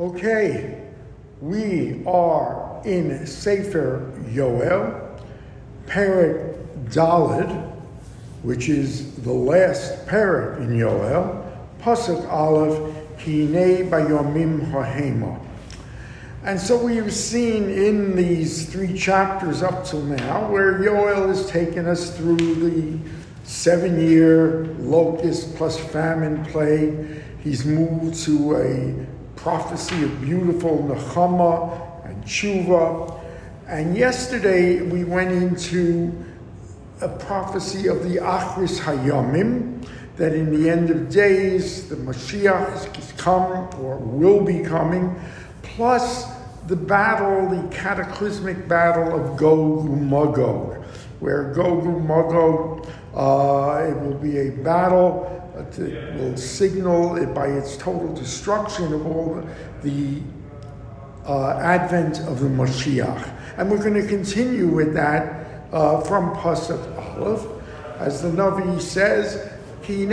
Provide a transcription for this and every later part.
Okay, we are in Sefer Yoel, Perek Dalid, which is the last perek in Yoel, Pasuk Aleph, Hine Bayomim Hahema. And so we've seen in these three chapters up till now where Yoel has taken us through the seven year locust plus famine plague. He's moved to a prophecy of beautiful Nechama and Tshuva. And yesterday we went into a prophecy of the Achris Hayamim, that in the end of days the Mashiach is come or will be coming plus the battle, the cataclysmic battle of Gog and Magog, where Gog and Magog, uh, it will be a battle will signal it by its total destruction of all the uh, advent of the Mashiach. And we're going to continue with that uh, from Pasuk Aleph, as the Navi says, in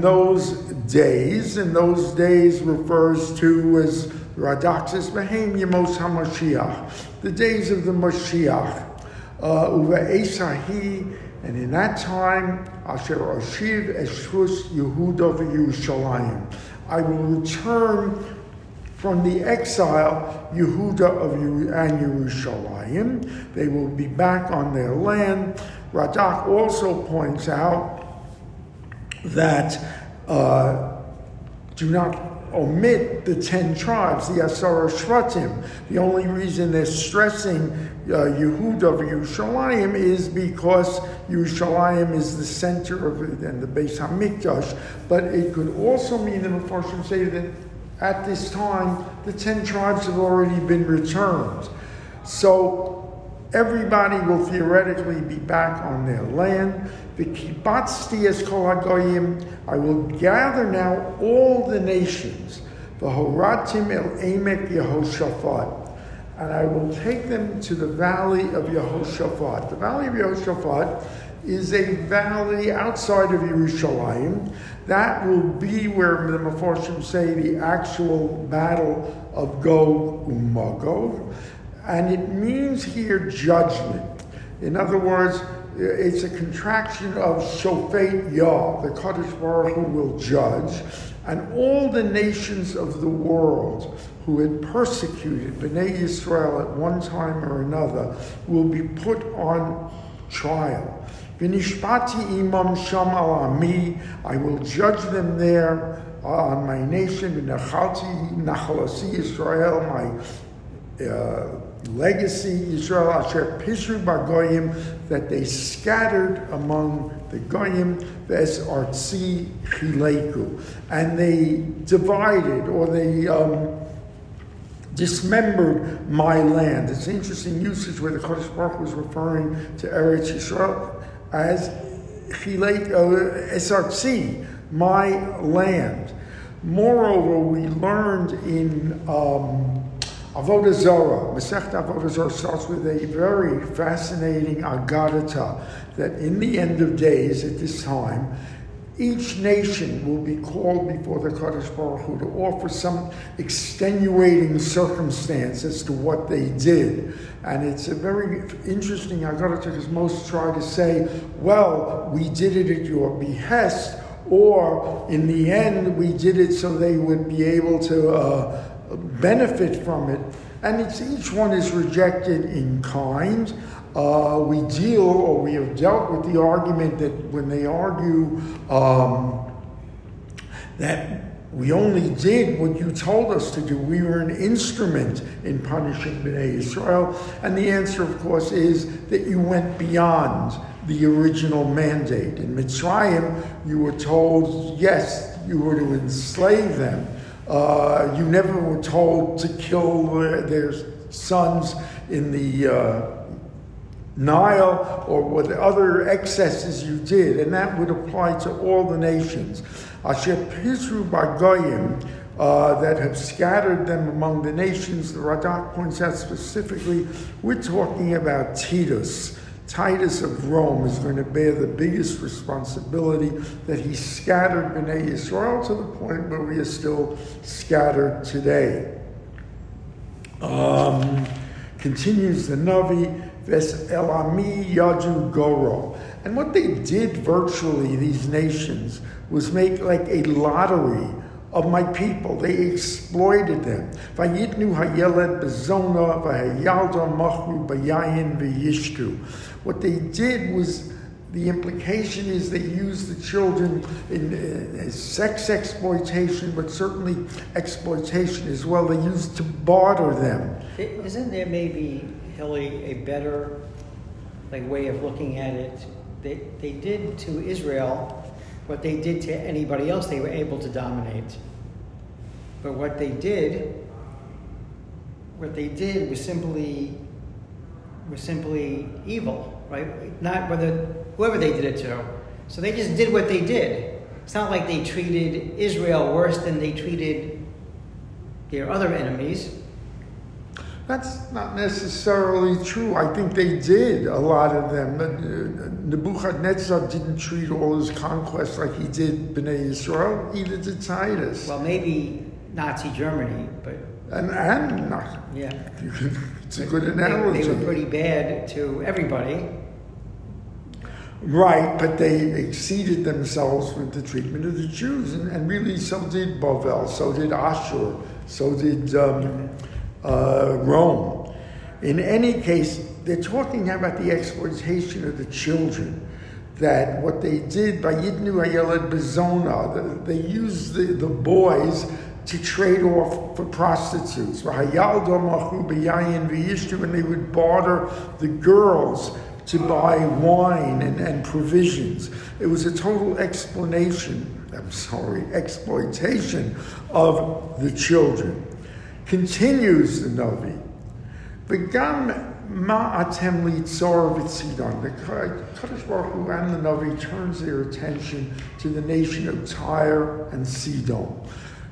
those days, in those days refers to as Radaxis Behem Yemos HaMashiach, the days of the Mashiach. Uh, and in that time, Asher Ashiv Eshus Yehuda Yerushalayim. I will return from the exile Yehuda of and Yerushalayim. They will be back on their land. Radak also points out that uh, do not omit the ten tribes, the Asara Shvatim. The only reason they're stressing uh, Yehuda of Yerushalayim is because Yerushalayim is the center of it and the Beis Hamikdash. But it could also mean the Mepharshim say that at this time the ten tribes have already been returned. So everybody will theoretically be back on their land. The kibatzti es kol I will gather now all the nations. The horatim el emek Yehoshaphat. And I will take them to the valley of Yehoshaphat. The valley of Yehoshaphat is a valley outside of Yerushalayim. That will be where the Mepharshim say the actual battle of Gog and Magog. And it means here judgment. In other words, it's a contraction of Shofet Yah, the Kaddish Baruch Hu will judge, and all the nations of the world who had persecuted Bnei Israel at one time or another will be put on trial. Vinishpati imam sham ami, I will judge them there on my nation. Vinachalti nachalasi Israel, my uh, legacy Israel Asher Pishru Bagoyim that they scattered among the Goyim Ves Artzi Chileku and they divided or they um, dismembered my land. It's interesting usage where the Kodesh Baruch was referring to Eretz Yisrael as Chilek uh, my land. Moreover, we learned in um, Avodah Zarah, Masechet Avodah Zarah starts with a very fascinating Agadata that in the end of days at this time, each nation will be called before the Kadosh Baruch Hu to offer some extenuating circumstance as to what they did. And it's a very interesting Agadata because most try to say, well, we did it at your behest, or in the end, we did it so they would be able to. Uh, benefit from it, and it's, each one is rejected in kind. Uh, we deal, or we have dealt with the argument that when they argue um, that we only did what you told us to do, we were an instrument in punishing Bnei Israel, and the answer, of course, is that you went beyond the original mandate. In Mitzrayim, you were told, yes, you were to enslave them, uh, you never were told to kill their sons in the uh, Nile or what other excesses you did, and that would apply to all the nations. Asher Pizru Bagoyim, uh, that have scattered them among the nations. The Radak points out specifically, we're talking about Titus. Titus of Rome is going to bear the biggest responsibility that he scattered Bnei Israel to the point where we are still scattered today. Um, continues the Navi, Ves Elami Yaju Goro. And what they did virtually, these nations, was make like a lottery of my people. They exploited them. Vayitnu hayeled bezona v'hayalda machru bayayin v'yishtu. What they did was the implication is they used the children in uh, sex exploitation, but certainly exploitation as well. They used to barter them. Isn't there maybe, Hilly, a better like way of looking at it? They, they did to Israel what they did to anybody else they were able to dominate. But what they did, what they did was simply was simply evil, right? Not whether whoever they did it to. So they just did what they did. It's not like they treated Israel worse than they treated their other enemies. That's not necessarily true. I think they did, a lot of them. Uh, Nebuchadnezzar didn't treat all his conquests like he did Bnei Israel, either did Titus. Well, maybe Nazi Germany, but. And, and not. Yeah. it's a good analogy. They, they were pretty bad to everybody. Right, but they exceeded themselves with the treatment of the Jews, and, and really so did Bavel, so did Ashur, so did um, uh, Rome. In any case, they're talking now about the exploitation of the children. That what they did by Yidnu Ayelad Bezona, they used the, the boys to trade off for prostitutes. And they would barter the girls to buy wine and, and provisions. It was a total explanation, I'm sorry, exploitation of the children. Continues the v'tzidon. The Kadosh Baruch Hu and the Navi turns their attention to the nation of Tyre and Sidon.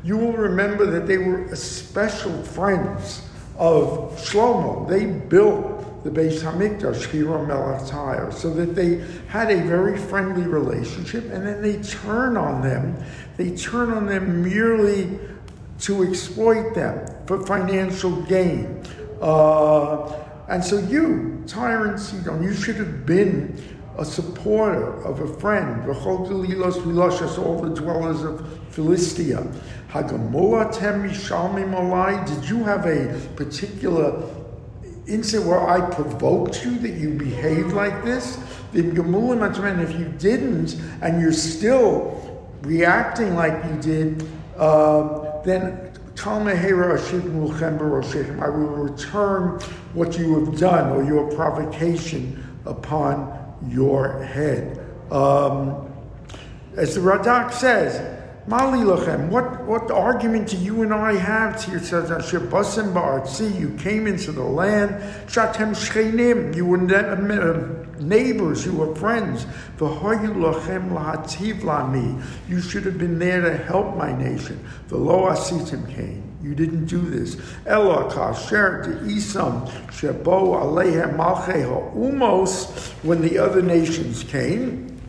You will remember that they were special friends of Shlomo. They built the Beis Hamikdash, Hiro Melech so that they had a very friendly relationship, and then they turn on them. They turn on them merely to exploit them for financial gain. Uh, and so you, Tyre and Sidon, you should have been a supporter of a friend, all the dwellers of Philistia. Did you have a particular incident where I provoked you that you behaved like this? If you didn't and you're still reacting like you did, uh, then I will return what you have done or your provocation upon your head. Um, as the Radak says, Mali lachem, what, what argument do you and I have to yourselves? Asher basim ba'artzi, you came into the land. Shatem shchenim, you were uh, neighbors, you were friends. V'hoyu lachem lahativ lami, you should have been there to help my nation. V'lo asitim came. You didn't do this. Ella kasher to shebo umos. When the other nations came,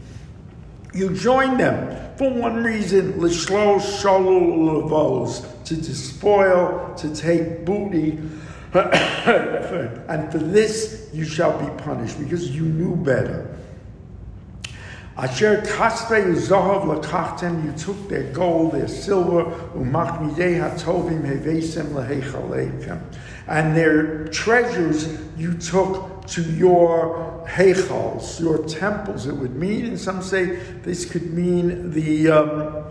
you joined them. For one reason, l'shlo shalul to despoil, to take booty, and for this you shall be punished because you knew better. Asher kaspe uzahav lakachtem, you took their gold, their silver, umachmidei hatovim hevesem lehechalekem, and their treasures you took to your heichals, your temples. It would mean, and some say this could mean the um,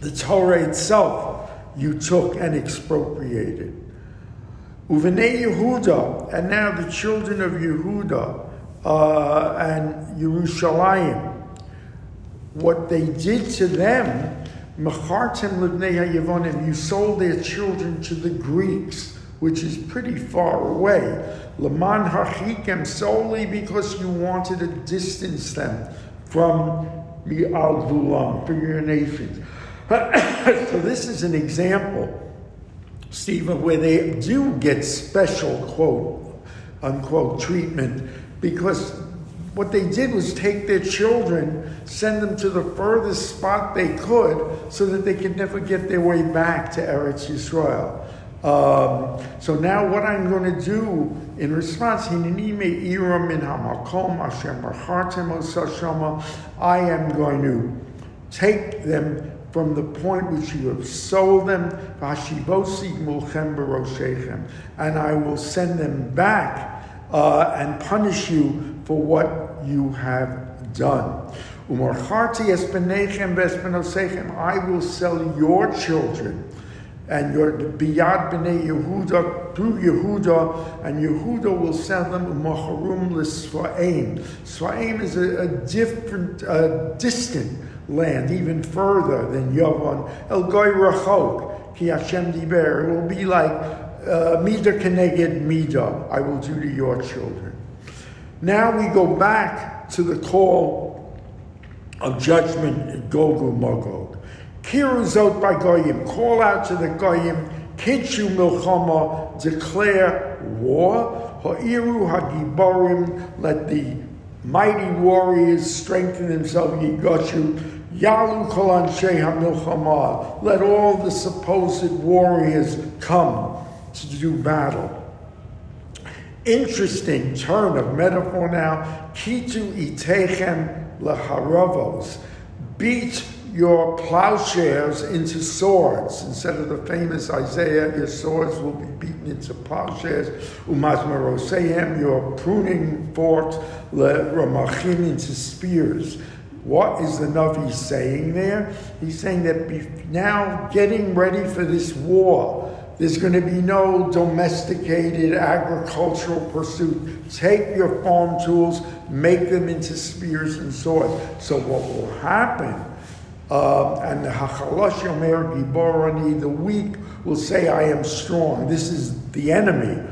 the Torah itself. You took and expropriated. Uvene Yehuda, and now the children of Yehuda uh, and Yerushalayim. What they did to them, Mechartem Livnei Yevonim, you sold their children to the Greeks, which is pretty far away. Laman Hachikem, solely because you wanted to distance them from Mi'al Vulam, from your nations. so this is an example, Stephen, where they do get special quote unquote treatment because what they did was take their children, send them to the furthest spot they could, so that they could never get their way back to Eretz Yisrael. Um, so now what I'm going to do in response, I am going to take them from the point which you have sold them, and I will send them back uh, and punish you for what you have done. I will sell your children and your biyad bnei Yehuda to Yehuda, and Yehuda will send them umacharum l'svaim. Svaim is a, a different, uh, distant land, even further than Yavon. El goy rachok ki Hashem diber. It will be like uh, mida keneged mida. I will do to your children. Now we go back to the call of judgment at Gog Magog. Kiruzot by Goyim, call out to the Goyim, Kidshu Milchama, declare war. Ha'iru Hagiborim, let the mighty warriors strengthen themselves, Yigashu. Yalu Kolan Sheha Milchama, let all the supposed warriors come to do battle. Interesting turn of metaphor now. Kitu itechem leharavos. Beat your plowshares into swords. Instead of the famous Isaiah, your swords will be beaten into plowshares. Umazmarosehem, your pruning forks, ramachim into spears. What is the Navi saying there? He's saying that now getting ready for this war, there's going to be no domesticated agricultural pursuit. Take your farm tools, make them into spears and swords. So what will happen uh, and the Hachalosh Yomer Giborani, the weak will say, I am strong. This is the enemy.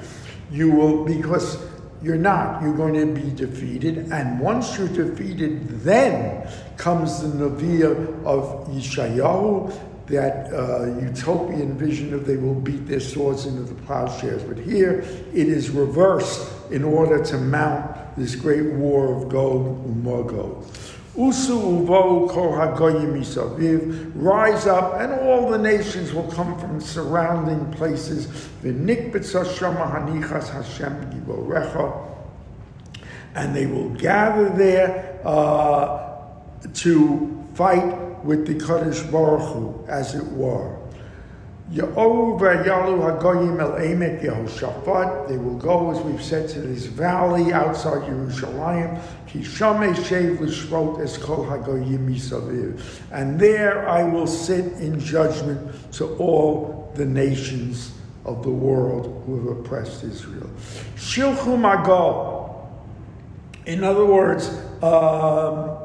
You will, because you're not, you're going to be defeated. And once you're defeated, then comes the Naviya of Yeshayahu, that uh, utopian vision of they will beat their swords into the plowshares. But here it is reversed in order to mount this great war of Gog and Magog. Usu uvo kol hagoyim isaviv, rise up, and all the nations will come from surrounding places. Hashem and they will gather there uh, to fight with the Kadosh Baruch Hu, as it were. Yalu Hagoyim El Emek Yehoshaphat. They will go, as we've said, to this valley outside Yerushalayim. Kishame Shev Lishvot Es Kol Hagoyim Misaviv. And there I will sit in judgment to all the nations of the world who have oppressed Israel. Shilchu Mago. In other words, um,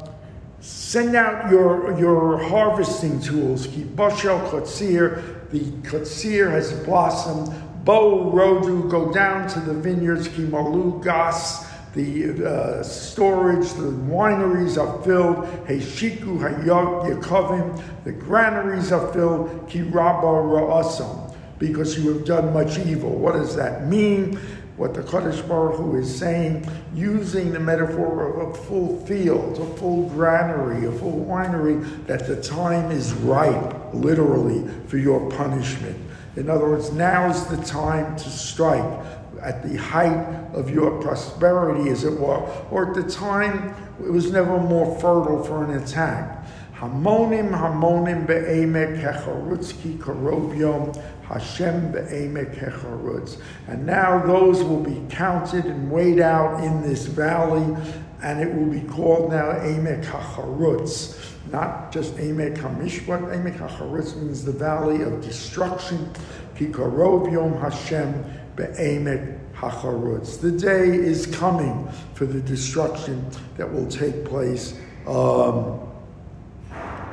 send out your, your harvesting tools. Keep Boshel Kotzir the Katsir has blossomed. Bo Rodu, go down to the vineyards, Kimalu Gas, the uh, storage, the wineries are filled. Heshiku Yakovim, the granaries are filled. Kiraba Ra'asam, because you have done much evil. What does that mean? What the Kadosh Baruch Hu is saying, using the metaphor of a full field, a full granary, a full winery, that the time is ripe, literally, for your punishment. In other words, now is the time to strike at the height of your prosperity, as it were, or at the time it was never more fertile for an attack. Hamonim, hamonim be'emek hecharutzki karobiom Hashem be'emek hecharutz. And now those will be counted and weighed out in this valley, and it will be called now Emek hacharutz. Not just Emek hamishpat, Emek hacharutz means the valley of destruction. Kikarov yom Hashem be'emek hacharutz. The day is coming for the destruction that will take place. Um,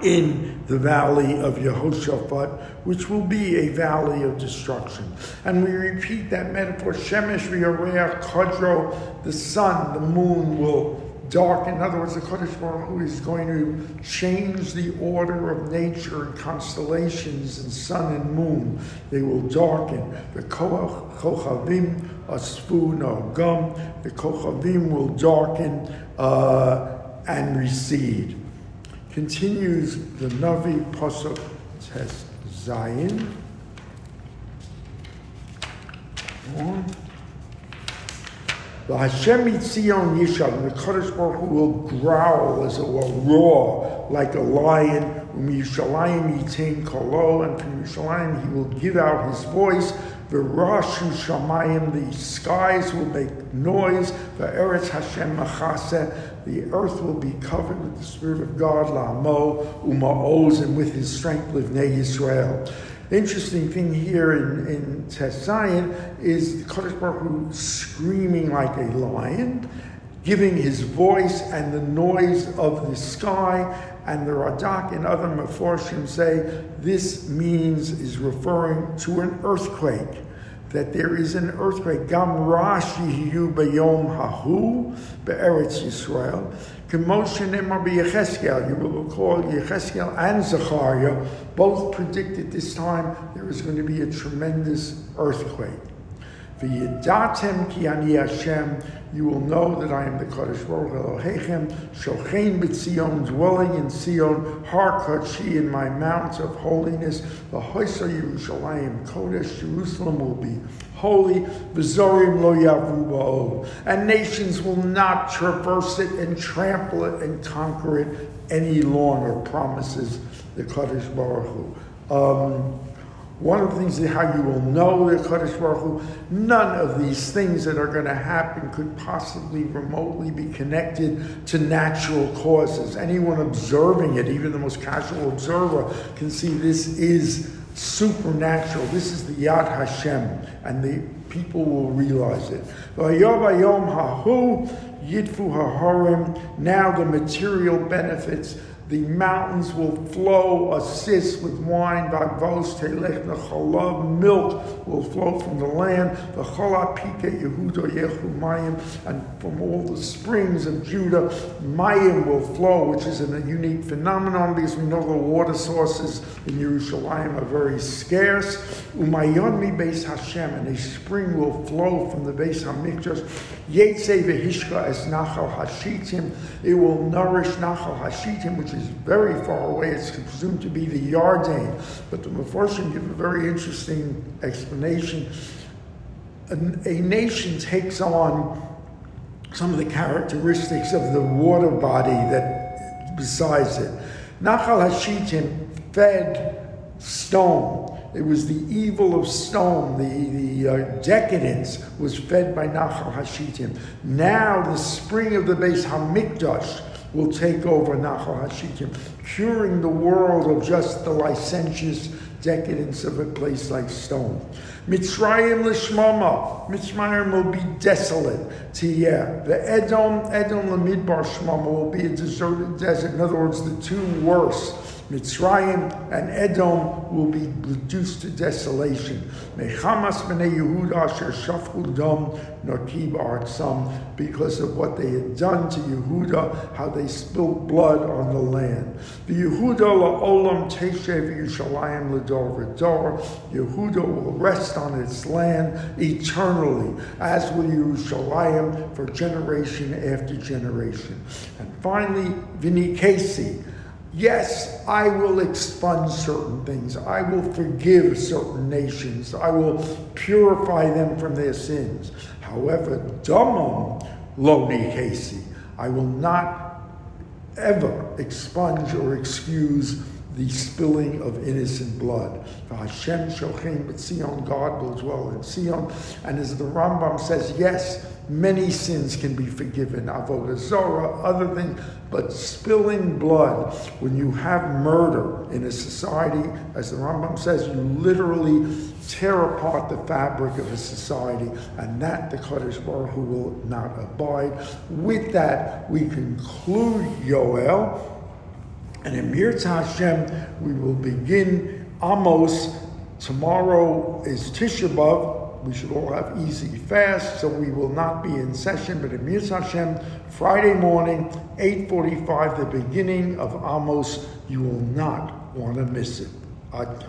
in the valley of Yehoshaphat, which will be a valley of destruction. And we repeat that metaphor, Shemesh v'yareach kadro, the sun, the moon will darken. In other words, the Kodesh Baruch Hu is going to change the order of nature and constellations and sun and moon. They will darken. The kochavim asfu gum. The kochavim will darken uh, and recede. Continues the Navi Pasuk Tes Zayin. On. The Hashem Yitzion Yishad, the Kaddish Baruch Hu will growl as it will roar like a lion. Um Yishalayim Yitain Kolo, and from Yishalayim he will give out his voice. The Rashu Shamayim, the skies will make noise. The Eretz Hashem Machase, the earth will be covered with the Spirit of God, La'amo, Uma'oz, and with his strength, Livnei Yisrael. The interesting thing here in, in Tes Zayin is Kaddish Baruch Hu screaming like a lion, giving his voice and the noise of the sky. And the Radak and other Meforshim say this means, is referring to an earthquake that there is an earthquake. Gam Rashi Yu Bayom Hahu Be'eretz Yisrael. Commotion Yecheskel. You will recall Yecheskel and Zechariah both predicted this time there is going to be a tremendous earthquake. V'yidatem ki ani Hashem, you will know that I am the Kodesh Baruch Elohechem, shochein b'tzion, dwelling in Sion, har kachi in my mount of holiness, v'hoisa Yerushalayim Kodesh, Jerusalem will be holy, v'zorim lo yavu and nations will not traverse it and trample it and conquer it any longer, promises the Kodesh Baruch Hu. Um, one of the things is how you will know the Kaddish Baruch Hu, none of these things that are going to happen could possibly remotely be connected to natural causes. Anyone observing it, even the most casual observer, can see this is supernatural. This is the Yad Hashem, and the people will realize it. Now the material benefits the mountains will flow, assist with wine, vagvos, telech, chalav, milk will flow from the land, the chalapike, Yehuda, Yehu, Mayim, and from all the springs of Judah, Mayim will flow, which is a unique phenomenon because we know the water sources in Yerushalayim are very scarce. Umayon mi beis Hashem, and a spring will flow from the Beis Hamikdash. Yetze vehishka es nachal hashitim, it will nourish nachal hashitim, which is very far away. It's presumed to be the Yarden. But the Mefarshim give a very interesting explanation. A, a nation takes on some of the characteristics of the water body that besides it. Nachal Hashitim fed Sdom. It was the evil of Sdom, the, the uh, decadence was fed by Nachal Hashitim. Now the spring of the Beis Hamikdash will take over Nachal Hashitim, curing the world of just the licentious decadence of a place like Sdom. Mitzrayim l'shmama, Mitzrayim will be desolate. Tiyeh. The Edom, Edom l'midbar shmama will be a deserted desert. In other words, the two worst. Mitzrayim and Edom will be reduced to desolation. Mechamas b'nei Yehuda asher shafchu dam nakib artsam because of what they had done to Yehuda, how they spilled blood on the land. The Yehuda la'olam teshev Yerushalayim l'dor v'dor. Yehuda will rest on its land eternally, as will Yerushalayim for generation after generation. And finally, Vinikesi. Yes, I will expunge certain things. I will forgive certain nations. I will purify them from their sins. However, damam Loni nikesi. I will not ever expunge or excuse the spilling of innocent blood. Hashem Shochem, but Sion, God will dwell in Sion. And as the Rambam says, yes, many sins can be forgiven, avodah zorah, other things, but spilling blood, when you have murder in a society, as the Rambam says, you literally tear apart the fabric of a society, and that the Kaddish Baruch Hu will not abide. With that, we conclude Yoel. And in Hashem, we will begin Amos. Tomorrow is Tisha B'Av. We should all have easy fast, so we will not be in session. But in Mirza Hashem, Friday morning, 8.45, the beginning of Amos, you will not want to miss it. Ad